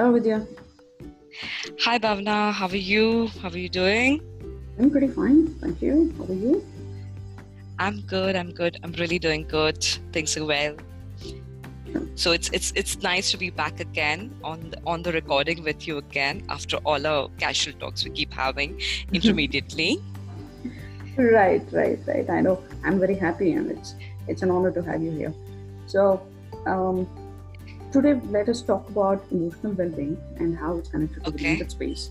Hello, Vidya. Hi, Bhavna. How are you? How are you doing? I'm pretty fine. Thank you. How are you? I'm good. I'm good. I'm really doing good. Things are well. So it's it's it's nice to be back again on the, on the recording with you again after all our casual talks we keep having intermediately. right, right, right. I know. I'm very happy, and it's it's an honor to have you here. So, um, today let us talk about emotional well-being and how it's connected to Okay. the mental space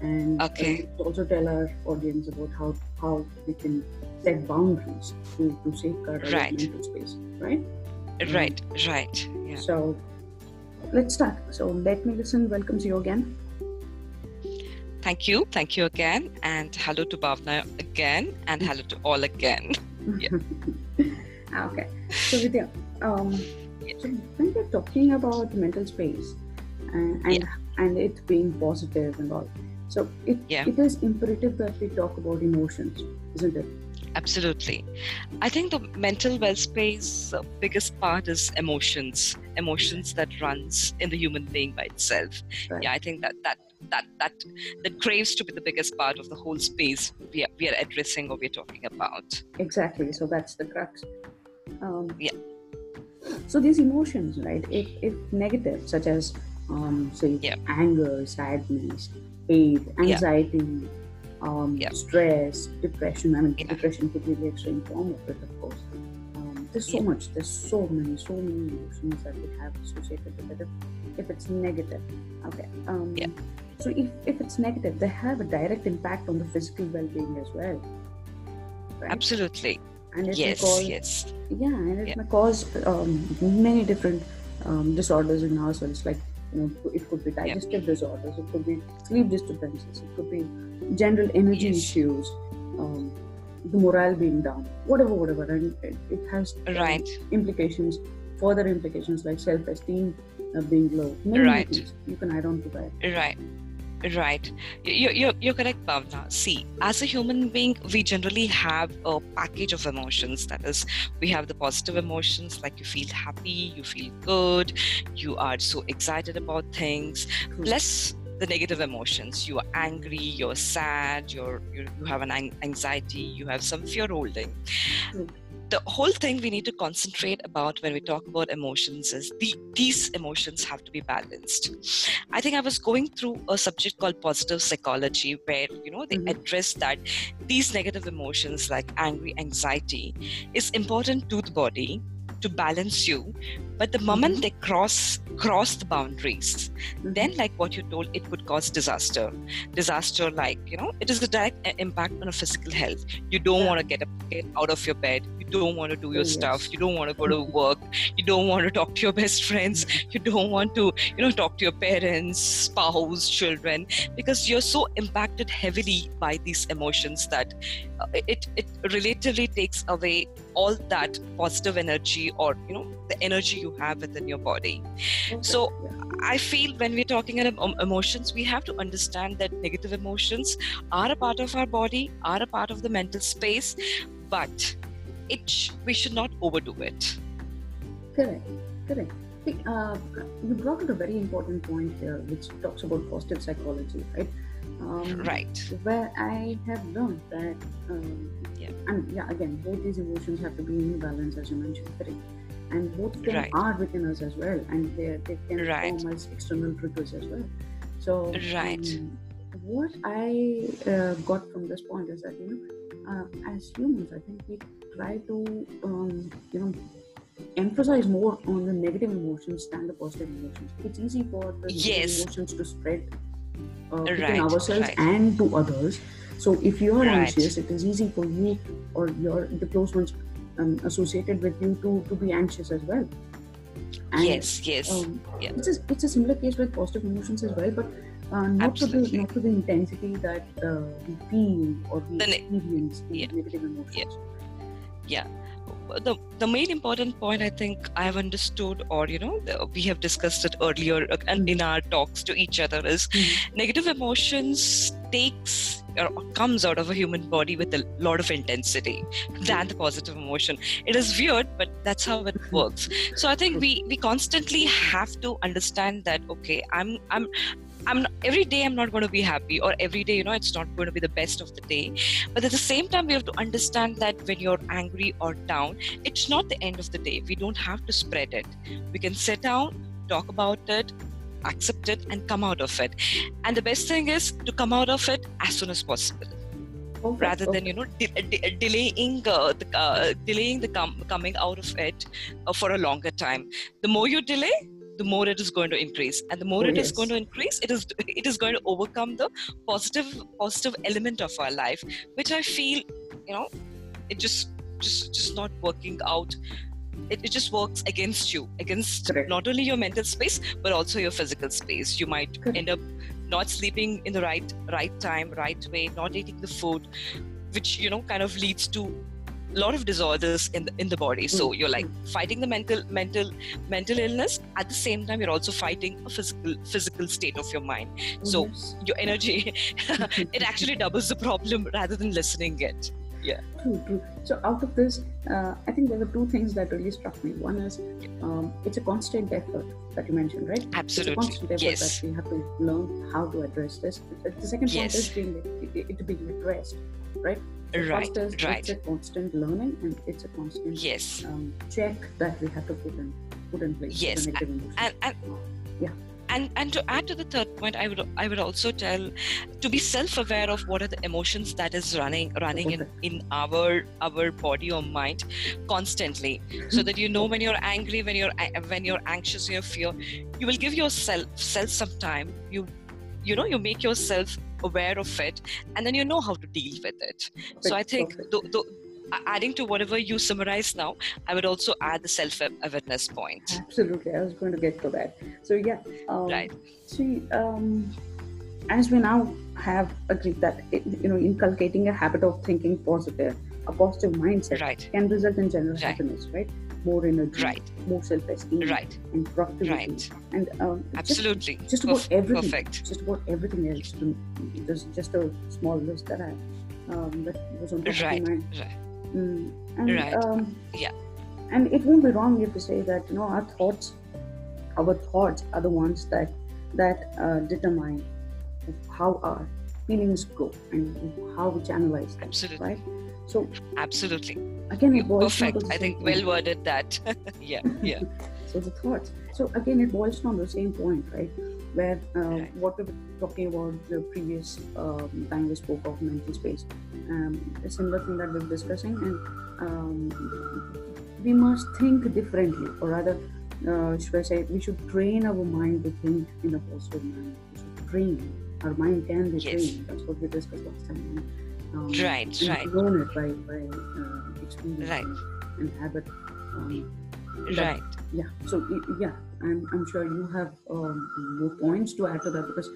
and Okay. also tell our audience about how how we can set boundaries to, to safeguard our Right. mental space right Right, right. Yeah. so let's start so let me listen welcomes you again Thank you. Thank you again. And hello to Bhavna again. And hello to all again. Yeah. Ah, okay so Vidya um, so when we're talking about mental space and and, and it being positive and all so it, Yeah. it is imperative that we talk about emotions isn't it Absolutely. I think the mental well space uh, biggest part is emotions, emotions that runs in the human being by itself. Right. Yeah, I think that that that that that craves to be the biggest part of the whole space we are, we are addressing or we're talking about. exactly so that's the crux um, Yeah. So these emotions right if, if negative such as um, say Yeah. anger sadness hate Yeah. anxiety um, Yeah. stress depression i mean depression could be the extreme form of it of course um, there's so much there's so many so many emotions that we have associated with it if, if it's negative okay um, Yeah. so if, if it's negative they have a direct impact on the physical well-being as well right? Absolutely. And it may Yes, cause yes. yeah and it Yeah. may cause um, many different um, disorders in ourselves like you know it could be digestive disorders it could be sleep disturbances it could be general energy Yes. issues um, the morale being down whatever whatever and it, it has um, Right. implications further implications like self-esteem uh, being low many Right. things you can add on to that Right. Right. You- You're, you're correct, Bhavna. See, as a human being, we generally have a package of emotions. That is, we have the positive emotions like you feel happy, you feel good, you are so excited about things, hmm. plus the negative emotions. You are angry, you're sad, you're, you you have an an- anxiety, you have some fear holding. True. The whole thing we need to concentrate about when we talk about emotions is the, these emotions have to be balanced. I think I was going through a subject called positive psychology where you know they Mhm. address that these negative emotions like angry anxiety is important to the body to balance you but the moment Mhm. they cross cross the boundaries then like what you told it could cause disaster. Disaster like you know it is a direct impact on a physical health. You don't Yeah. want to get up get out of your bed. You don't want to do your Oh, stuff. You don't want to go to work. You don't want to talk to your best friends. You don't want to you know talk to your parents spouse children because you're so impacted heavily by these emotions that uh, it it relatively takes away all that positive energy or you know the energy you have within your body Okay. so I feel when we're talking about emotions, we have to understand that negative emotions are a part of our body, are a part of the mental space, but it sh- we should not overdo it. Correct, correct. See, uh, you brought up a very important point here, which talks about positive psychology, right? Um, Right. Where I have learned that, um, Yeah. and yeah, again, both these emotions have to be in balance, as you mentioned, correct? And both of them Right. are within us as well, and they they can Right. form as external triggers as well. So, Right. um, what I uh, got from this point is that you know, uh, as humans, I think we try to um, you know emphasize more on the negative emotions than the positive emotions. It's easy for the negative Yes. emotions to spread uh, within Right, ourselves right. and to others. So if you are Right. anxious, it is easy for you or your the close ones um, associated with you to to be anxious as well. And, yes, yes. Um, Yeah. it's, a, it's a similar case with positive emotions as well, but uh, not to the not to the intensity that uh, we feel or we The experience Yeah. negative emotions. The the main important point I think I've understood, or you know, the, we have discussed it earlier uh, and in our talks to each other is Mhm. negative emotions takes or comes out of a human body with a lot of intensity than the positive emotion it is weird but that's how it works so i think we we constantly have to understand that okay i'm i'm I'm not, every day I'm not going to be happy, or every day, you know, it's not going to be the best of the day. But at the same time, we have to understand that when you're angry or down, it's not the end of the day. We don't have to spread it. We can sit down, talk about it, accept it, and come out of it. And the best thing is to come out of it as soon as possible. Okay, rather okay. than you know de- de- delaying uh, the, uh, delaying the com- coming out of it uh, for a longer time the more you delay the more it is going to increase and the more oh, it yes. is going to increase it is it is going to overcome the positive positive element of our life which i feel you know it just just just not working out it, it just works against you against Correct. not only your mental space but also your physical space you might Correct. end up not sleeping in the right right time right way not eating the food which you know kind of leads to lot of disorders in the, in the body. So mm. you're like fighting the mental mental mental illness. At the same time you're also fighting a physical physical state of your mind. So yes. your energy it actually doubles the problem rather than listening it. Yeah. True true. So out of this uh, i think there were two things that really struck me. One is um, it's a constant effort that you mentioned right? Absolutely it's a constant effort yes. that we have to learn how to address this. The second point yes. is being it, it, being addressed right so right is, right. it's a constant learning and it's a constant yes. um, check that we have to put in put in place yes and, and yeah. and and to add to the third point i would i would also tell to be self-aware of what are the emotions that is running running in in our our body or mind constantly. So that you know when you're angry when you're when you're anxious you fear you will give yourself self some time. You you know you make yourself aware of it and then you know how to deal with it so i think the, the, adding to whatever you summarize now, I would also add the self awareness point. Absolutely, I was going to get to that. So yeah, um, right. See, um, as we now have agreed that you know inculcating a habit of thinking positive, a positive mindset, right. can result in general right. happiness, right? More energy, right. more self-esteem, right. and productivity, right. and um, absolutely, just, just about everything, perfect. just about everything else. There's just a small list that I um, that was on top right. of my mind. Right Mm. And, right. Um, yeah. And it won't be wrong if you say that you know our thoughts, our thoughts are the ones that that uh, determine how our feelings go and how we channelize them. Absolutely. Right. So absolutely. Again, it boils perfect. I think well worded that. yeah. Yeah. so the thoughts. So again, it boils down to the same point, right? where uh, right. what we were talking about the previous um, time we spoke of mental space, um, a similar thing that we are discussing, and um, we must think differently, or rather, uh, should I say, we should train our mind to think in a positive manner. We should train. Our mind can be yes. trained. That's what we discussed last time. Um, right, right. Learn it by by uh, experience right. and habit. Um, right. Yeah. So yeah, I'm, I'm sure you have um, more points to add to that because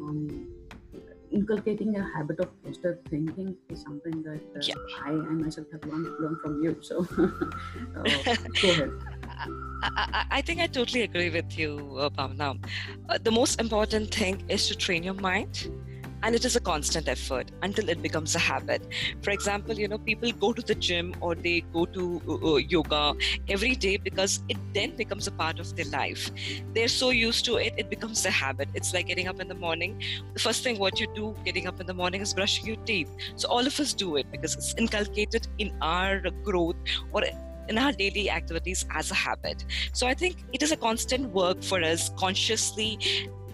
um, inculcating a habit of positive thinking is something that uh, yeah. I, I myself have learned, learned from you. So uh, go ahead. I, I, think I totally agree with you, uh, Bhavna. Uh, the most important thing is to train your mind and it is a constant effort until it becomes a habit. For example you know people go to the gym or they go to uh, uh, yoga every day because it then becomes a part of their life. They're so used to it it becomes a habit. It's like getting up in the morning. The first thing what you do getting up in the morning is brushing your teeth. So all of us do it because it's inculcated in our growth or in our daily activities as a habit. So I think it is a constant work for us consciously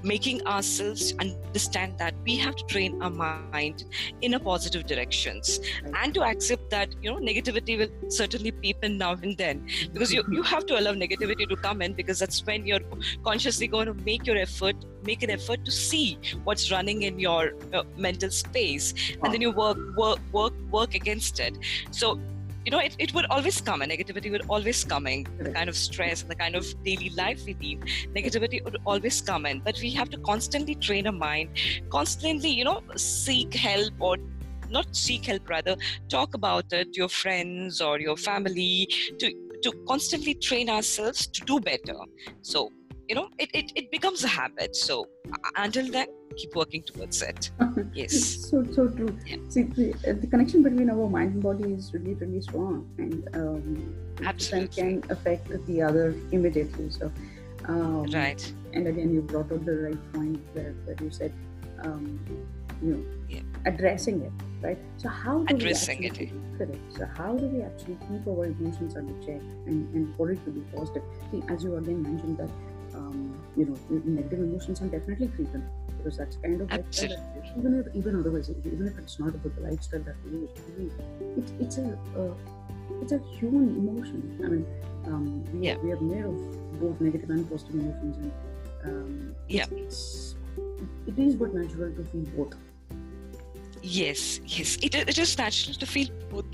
making ourselves understand that we have to train our mind in a positive directions. And to accept that you know negativity will certainly peep in now and then. Because you, you have to allow negativity to come in because that's when you're consciously going to make your effort make an effort to see what's running in your uh, mental space. And then you work work work work against it. So you know, it, it would always come, and negativity would always come in. The kind of stress and the kind of daily life we live, negativity would always come in. But we have to constantly train our mind, constantly, you know, seek help or not seek help, rather talk about it to your friends or your family to to constantly train ourselves to do better. So you know it, it, it becomes a habit. So until then keep working towards it. Yes. So so true. Yeah. see the, uh, the, connection between our mind and body is really really strong and um, absolutely. can affect the other immediately. So um, right. and again you brought up the right point where, where you said um, you know yeah. addressing it right? So how do addressing we actually, it. correct so how do we actually keep our emotions under check and, and for it to be positive? See as you again mentioned that um, you know negative emotions are definitely creeping because that's kind of like even if even otherwise even if it's not about the lifestyle that we live it's it's a uh, it's a human emotion. I mean um, we, yeah. we are made of both negative and positive emotions and um, yeah. it's, it is but natural to feel both. Yes yes. It, it is natural to feel both.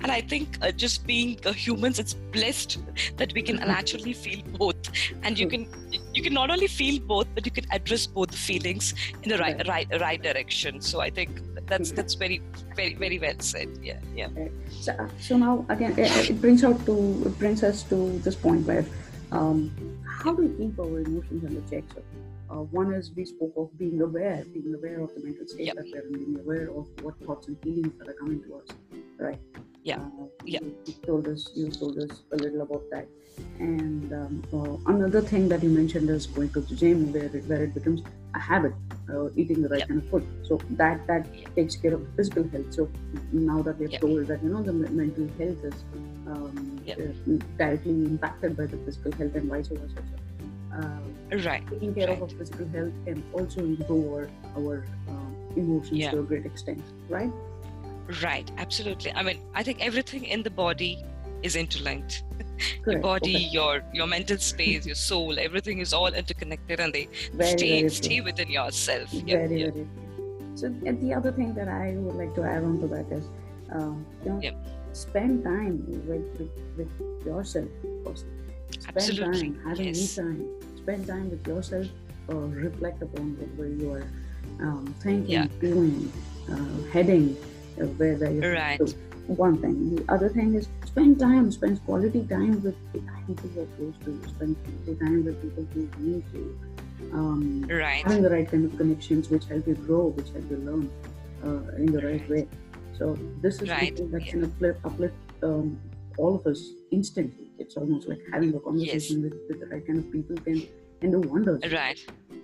And i think uh, just being uh, humans it's blessed that we can naturally feel both. And you can you can not only feel both but you can address both the feelings in the right right. right direction. So i think that's that's very very very well said. Yeah yeah. So, uh, so now again it brings out to it brings us to this point where um, how do we keep our emotions under check so uh, one is we spoke of being aware, being aware of the mental state yep. that we're in, being aware of what thoughts and feelings that are coming to us, right? Yeah. Yeah. You, told us, you told us a little about that. And um, uh, another thing that you mentioned is going to the gym, where it, where it becomes a habit, uh, eating the right yep. kind of food. So that that yep. takes care of physical health. So now that we've told that you know the mental health is um, uh, directly impacted by the physical health and vice versa. Uh, right. Taking care right. of our physical health can also improve our, our uh, emotions to a great extent, right? Right, absolutely. I mean, I think everything in the body is interlinked. Correct. your body, okay. your your mental space, your soul, everything is all interconnected, and they very, stay very stay within yourself. Very, yep, very. So the other thing that I would like to add on to that is, um, you know, spend time with, with, with yourself first. Spend Absolutely. time having yes. me time. Spend time with yourself. or reflect upon where you are um, thinking, yeah. doing, uh, heading, where, where you're right. to. One thing. The other thing is spend time, spend quality time with people who are close to you. Spend quality time with people who need you. Um, right. Having the right kind of connections which help you grow, which help you learn uh, in the right, right, way. So this is right. something that yeah. can uplift, uplift um, all of us instantly. It's almost like having a conversation yes. with, with the right kind of people can can do wonders. Right.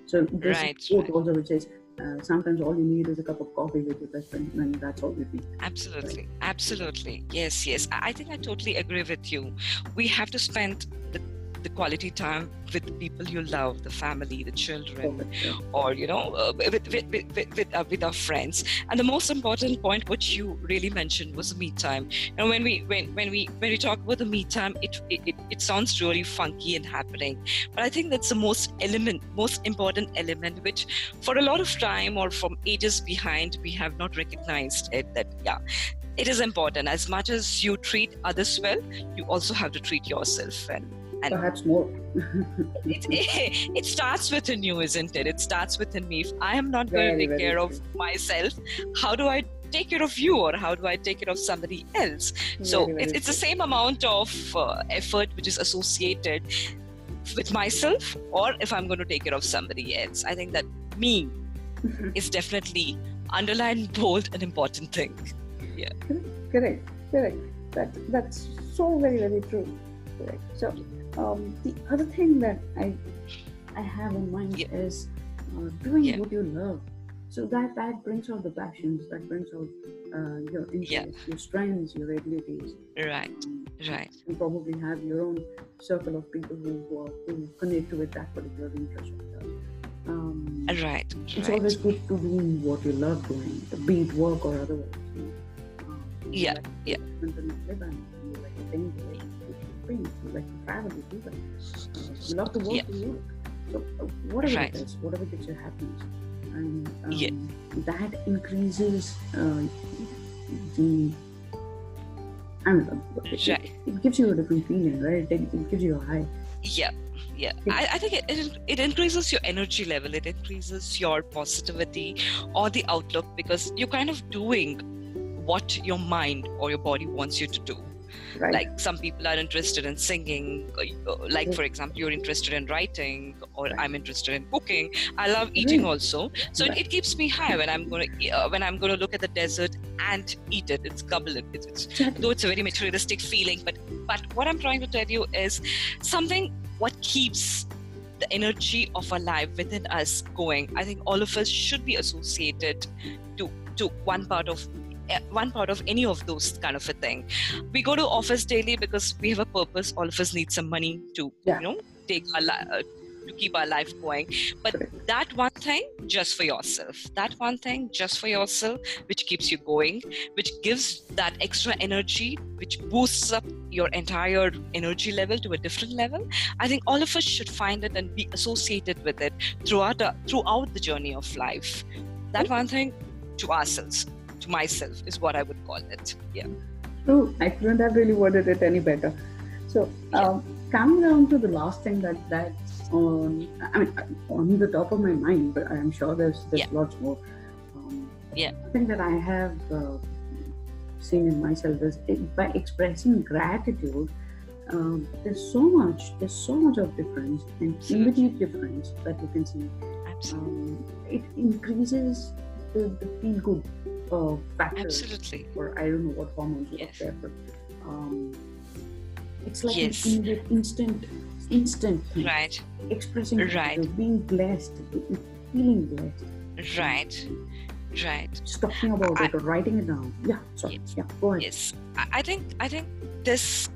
So this right, quote right. also which says uh, sometimes all you need is a cup of coffee with your best friend, and that's all you need. Absolutely, right? absolutely, yes, yes. I think I totally agree with you. We have to spend the the quality time with the people you love, the family, the children, or you know, uh, with with with with, uh, with, our friends. And the most important point, which you really mentioned, was the me time. And when we when when we when we talk about the me time, it it, it sounds really funky and happening, but I think that's the most element, most important element, which for a lot of time or from ages behind, we have not recognized it. That yeah, it is important. As much as you treat others well, you also have to treat yourself well. And Perhaps more. it, it, it, starts within you, isn't it? It starts within me. If I am not very, going to take care true. of myself, how do I take care of you or how do I take care of somebody else? So very, it's, it's the same amount of uh, effort which is associated with myself or if I'm going to take care of somebody else. I think that me is definitely underlined, bold, an important thing. Yeah. Correct, correct. That that's so very very true. Correct. So um, the other thing that I I have in mind yeah. is uh, doing yeah. what you love. So that that brings out the passions, that brings out uh, your interests, yeah. your strengths, your abilities. Right, right. You probably have your own circle of people who who, who connect with that particular interest. Um, right. It's right. always good to do what you love doing, be it work or otherwise. Um, yeah, yeah. You like to paint, you like to paint, you like to travel, you do that. You love to work, yeah. you. So uh, whatever right. it is, whatever gets you happiness, and um, yeah. that increases uh, the. I mean, it, right. it, gives you a different feeling, right? It, it gives you a high. Yeah, yeah. I, I think it, it, it increases your energy level. It increases your positivity or the outlook because you're kind of doing what your mind or your body wants you to do. Right. like some people are interested in singing like for example you're interested in writing or Right. i'm interested in cooking i love eating also so it, Right. it keeps me high when i'm going to uh, when i'm going to look at the desert and eat it it's gobble it it's, it's Exactly. though it's a very materialistic feeling but but what i'm trying to tell you is something what keeps the energy of our life within us going i think all of us should be associated to to one part of one part of any of those kind of a thing. We go to office daily because we have a purpose. All of us need some money to Yeah. you know take our li- uh, to keep our life going. But that one thing just for yourself. That one thing just for yourself which keeps you going which gives that extra energy which boosts up your entire energy level to a different level. I think all of us should find it and be associated with it throughout the, throughout the journey of life. That one thing to ourselves to myself is what i would call it yeah True. I couldn't have really worded it any better. So, um, coming down to the last thing that that's on, I mean, on the top of my mind, but I'm sure there's there's Yeah. lots more. Um, Yeah. I think that I have uh, seen in myself is it, by expressing gratitude. Um, there's so much, there's so much of difference and immediate difference that you can see. absolutely Um, it increases the, the feel good uh, factor absolutely or I don't know what hormones are Yes. there, but um, it's like Yes. an immediate, instant, instant thing. right Expressing, Right. gratitude, being blessed, feeling blessed, right right just talking about I- it or writing it down. Yeah, sorry. Yes. Yeah, go ahead. yes I, I think i think this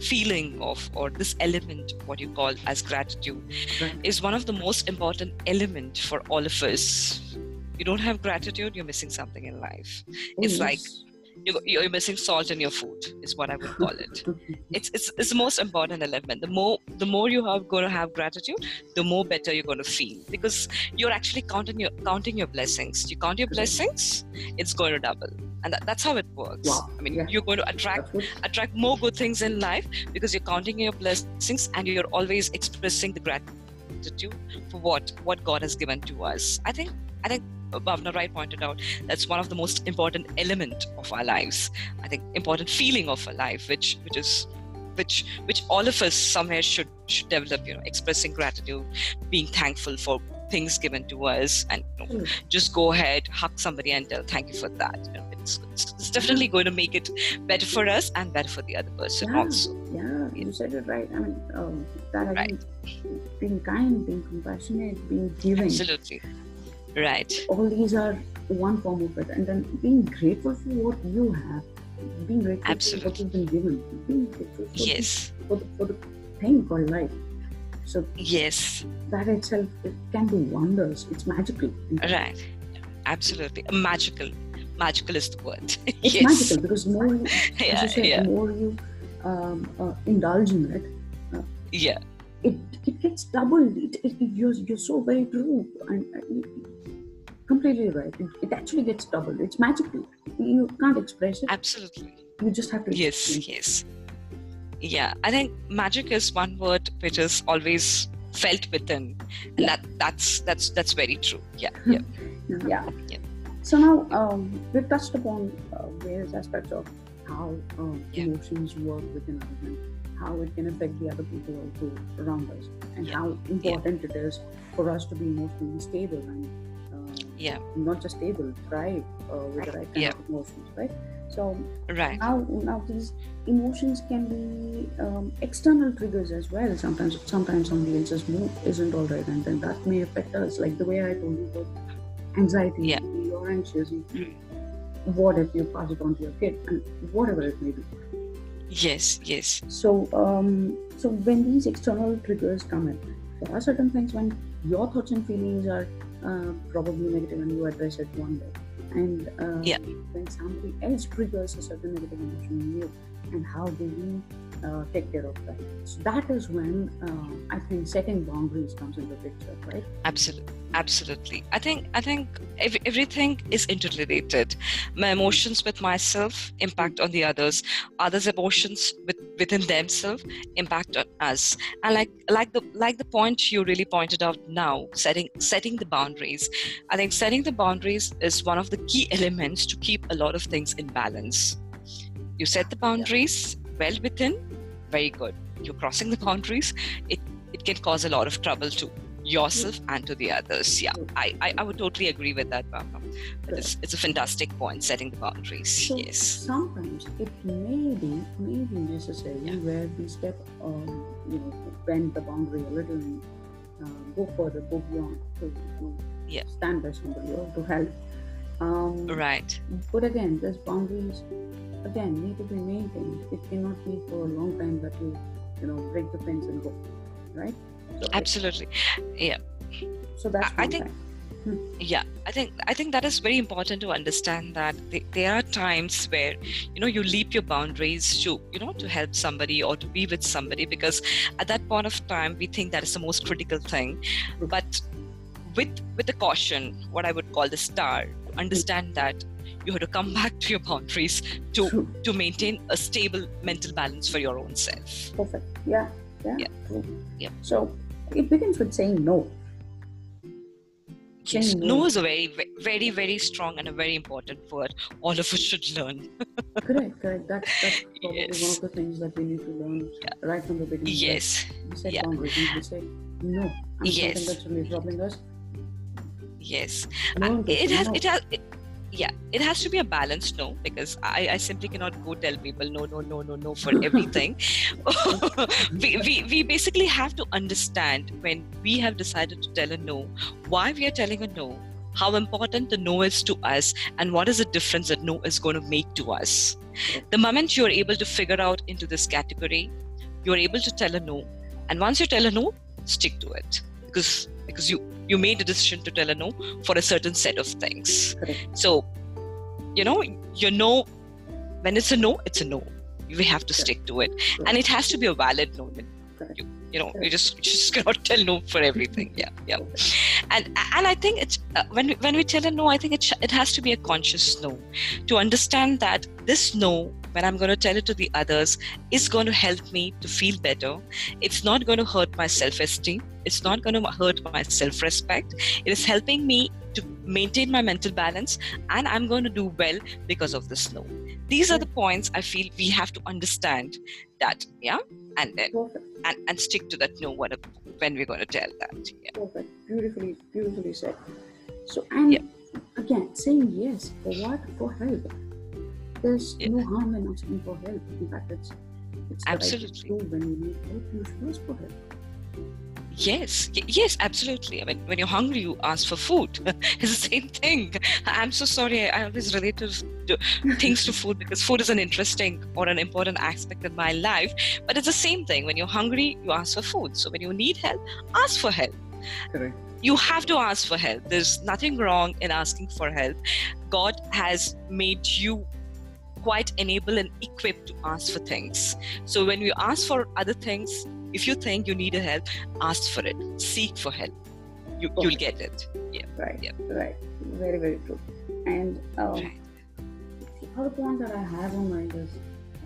feeling of or this element what you call as gratitude Right. is one of the most important element for all of us you don't have gratitude you're missing something in life. It's like- you- you're missing salt in your food is what i would call it. It's, it's it's the most important element. The more the more you are going to have gratitude the more better you're going to feel. Because you're actually counting your counting your blessings. You count your blessings it's going to double. And that, that's how it works. Wow. i mean Yeah. you're going to attract attract more good things in life because you're counting your blessings and you're always expressing the gratitude for what what God has given to us. I think I think Bhavna Rai pointed out that's one of the most important element of our lives. I think important feeling of our life, which which is which which all of us somewhere should should develop. You know, expressing gratitude, being thankful for things given to us, and you know, Mm. just go ahead, hug somebody, and tell thank you for that. You know, it's, it's, it's definitely going to make it better for us and better for the other person Yeah. also. yeah, you said it right. I mean, um, that Right. being kind, being compassionate, being giving. Absolutely. Right. all these are one form of it and then being grateful for what you have being grateful for what Absolutely. you've been given being grateful for, Yes. the, for, the, for the thing called life so Yes. that itself it can do wonders it's magical Right. Absolutely. Magical. Magical is the word. it's yes. magical because more you, as Yeah. you said Yeah. more you um, uh, indulge in it Yeah. it, it gets doubled it, it, you're, you're so very true and uh, you- completely right it, it actually gets doubled it's magical you can't express it Absolutely. you just have to Yes. Yes. Yeah. I think magic is one word which is always felt within. And Yeah. that that's that's that's very true. Yeah. Yeah. Yeah. Yeah. So now um, we've touched upon uh, various aspects of how um, Yeah. emotions work within us and how it can affect the other people also around us, and how important it is for us to be emotionally stable and Yeah. not just able thrive uh, with the right kind Yeah. of emotions, right? So Right. now, now these emotions can be um, external triggers as well. Sometimes, sometimes somebody else's mood isn't all right, and then that may affect us. Like the way I told you about anxiety, Yeah. you're anxious. Mm. What if you pass it on to your kid, and whatever it may be. Yes. Yes. So, um, so when these external triggers come in, there are certain things when your thoughts and feelings are uh, probably negative, and you address it one day, and uh, Yeah. when somebody else triggers a certain negative emotion in you, and how do we uh, take care of that? So that is when uh, I think setting boundaries comes into picture, right? Absolutely. Absolutely. I think I think ev- everything is interrelated. My emotions with myself impact on the others. Others' emotions with, within themselves impact on us. And like like the like the point you really pointed out now, setting setting the boundaries. I think setting the boundaries is one of the key elements to keep a lot of things in balance. You set the boundaries, well within, very good. You're crossing the boundaries, it, it can cause a lot of trouble to yourself and to the others. Yeah, I, I, I would totally agree with that, Bhavna. It's, it's a fantastic point, setting the boundaries. So yes. Sometimes it may be, may be necessary Yeah. where we step, um, you know, bend the boundary a little and uh, go further, go beyond to, to Yeah. stand by somebody or to help. Um, Right. But again, those boundaries, again, need to be maintained. It cannot be for a long time that you, you know, break the fence and go, right? So, Absolutely. Yeah. So that's I- I think- yeah i think i think that is very important to understand that th- there are times where you know you leap your boundaries to you know to help somebody or to be with somebody because at that point of time we think that is the most critical thing but with with the caution what i would call the star understand that you have to come back to your boundaries to True. to maintain a stable mental balance for your own self Perfect. Yeah. Yeah. Yeah. True. Yeah. So it begins with saying no. yes no is a very very very strong and a very important word all of us should learn correct. Correct. That's that's probably Yes. one of the things that we need to learn right from the beginning. yes We set Yeah. boundaries. We say no. And Yes. Something that's really troubling us. Yes. It has it has it, yeah it has to be a balanced no because I, I simply cannot go tell people no no no no no for everything. We, we we basically have to understand when we have decided to tell a no why we are telling a no how important the no is to us and what is the difference that no is going to make to us. The moment you're able to figure out into this category you're able to tell a no and once you tell a no stick to it because because you you made a decision to tell a no for a certain set of things. Correct. so you know you know when it's a no it's a no. We have to stick to it. And it has to be a valid no. You, you know you just you just cannot tell no for everything. Yeah yeah. And and i think it's uh, when we, when we tell a no i think it, sh- it has to be a conscious no. To understand that this no when i'm going to tell it to the others is going to help me to feel better it's not going to hurt my self-esteem it's not going to hurt my self-respect it is helping me to maintain my mental balance and i'm going to do well because of this no these are the points i feel we have to understand that yeah and uh, then and, and stick to that no what when we're going to tell that yeah Perfect. Beautifully, beautifully said. So, and Yeah. again, saying yes for what? For help. There's Yeah. no harm in asking for help. In fact, it's it's the right Absolutely. when you need help. You should ask for help. Yes, yes, absolutely. I mean, when you're hungry, you ask for food. it's the same thing. I'm so sorry. I always relate to, to things to food because food is an interesting or an important aspect in my life. But it's the same thing. When you're hungry, you ask for food. So when you need help, ask for help. Correct. You have to ask for help. There's nothing wrong in asking for help. God has made you quite enabled and equipped to ask for things. So when you ask for other things, if you think you need a help, ask for it. Seek for help. You, you'll get it. Yeah. Right. Yeah. Right. Very, very true. And um, Right. the other point that I have on mind is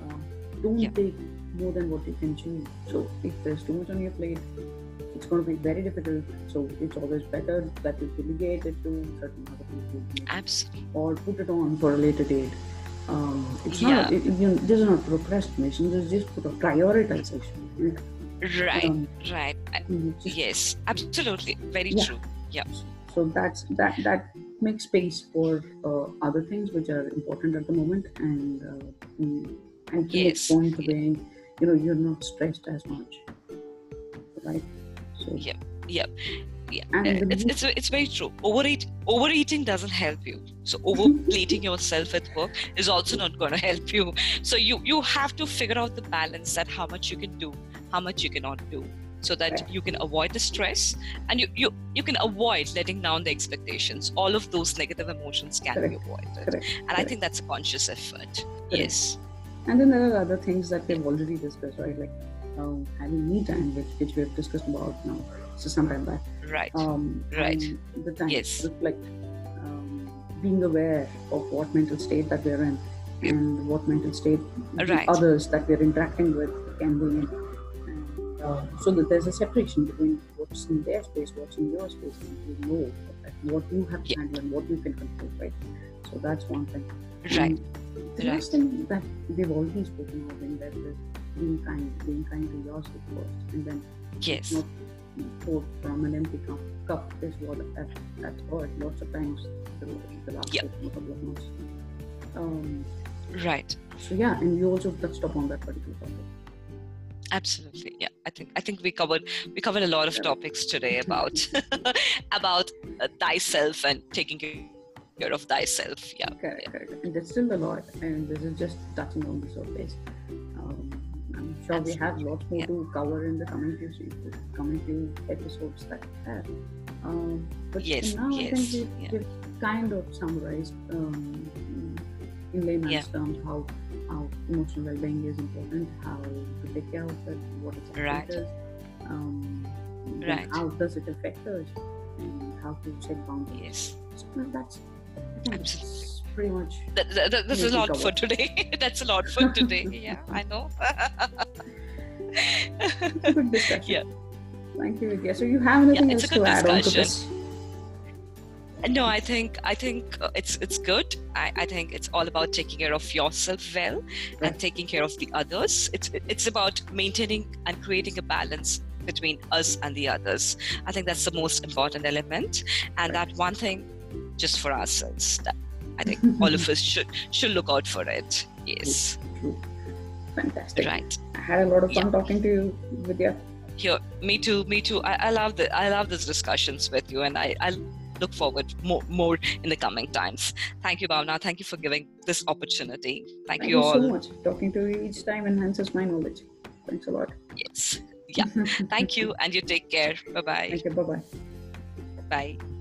uh, don't Yeah. take more than what you can chew. So if there's too much on your plate, it's going to be very difficult. So it's always better that you delegate it to certain other people Absolutely. or put it on for a later date. Um, it's Yeah. not. It, you know, this is not procrastination. This is just for prioritization. Right. Um, Right. Just Yes. Absolutely. Very Yeah. true. so that's that that makes space for uh, other things which are important at the moment and uh, and to Yes. point where you know you're not stressed as much right so Yeah. Yeah. Yeah. The It's, it's it's very true. Overeat overeating doesn't help you. So overplating yourself at work is also not going to help you. So you you have to figure out the balance that how much you can do, how much you cannot do, so that Right. you can avoid the stress and you you you can avoid letting down the expectations. All of those negative emotions can be avoided, correct and I think that's a conscious effort. Correct. Yes. and then there are other things that we've already discussed right like um, having me time which, which we have discussed about now so sometime back Right. um, Right. the time Yes. reflect, um, being aware of what mental state that we're in and what mental state Right. others that we're interacting with can be in. And, uh, so that there's a separation between what's in their space, what's in your space, and you know what you have to handle and what you can control, right? So that's one thing. Right. And the Right. last thing that we've already spoken about in that is being kind, being kind to yourself first, and then Yes. not an empty cup, cup is what I've, I've heard lots of times the, the last Yeah. couple of months. Um, Right. so yeah, and we also touched upon that particular topic. Absolutely. Yeah. I think I think we covered we covered a lot of topics today about about uh, thyself and taking care of thyself. Yeah. Correct, correct. And there's still a lot, and this is just touching on the surface. Um, I'm we have lots more Yeah. to cover in the coming few se- coming few episodes that we have. Um, but Yes, now, I think we've, yeah. we've kind of summarized um, in layman's Yeah. terms how how emotional well-being is important, how to take care of it, what exactly Right. is, um, Right. how does it affect us, and how to set boundaries. Yes. So that's I think it's Absolutely. Pretty much That, that, that- that's a lot for today. that's a lot for today. Yeah, I know. good discussion. Yeah. Thank you, Vidya. So you have anything it's else to add on to this? no, I think I think uh, it's it's good. I, I think it's all about taking care of yourself well Right. and taking care of the others. It's it's about maintaining and creating a balance between us and the others. I think that's the most important element, and Right. that one thing, just for ourselves. That I think all of us should should look out for it. Yes, True. Fantastic. right. I had a lot of fun Yeah. talking to you, Vidya. Here, me too, me too. I, I love the I love these discussions with you, and I, I look forward more more in the coming times. Thank you, Bhavna. Thank you for giving this opportunity. Thank, Thank you you all. so much. Talking to you each time enhances my knowledge. Thanks a lot. Yes. Yeah. Thank you, and you take care. Bye bye. Thank you. Bye bye. Bye.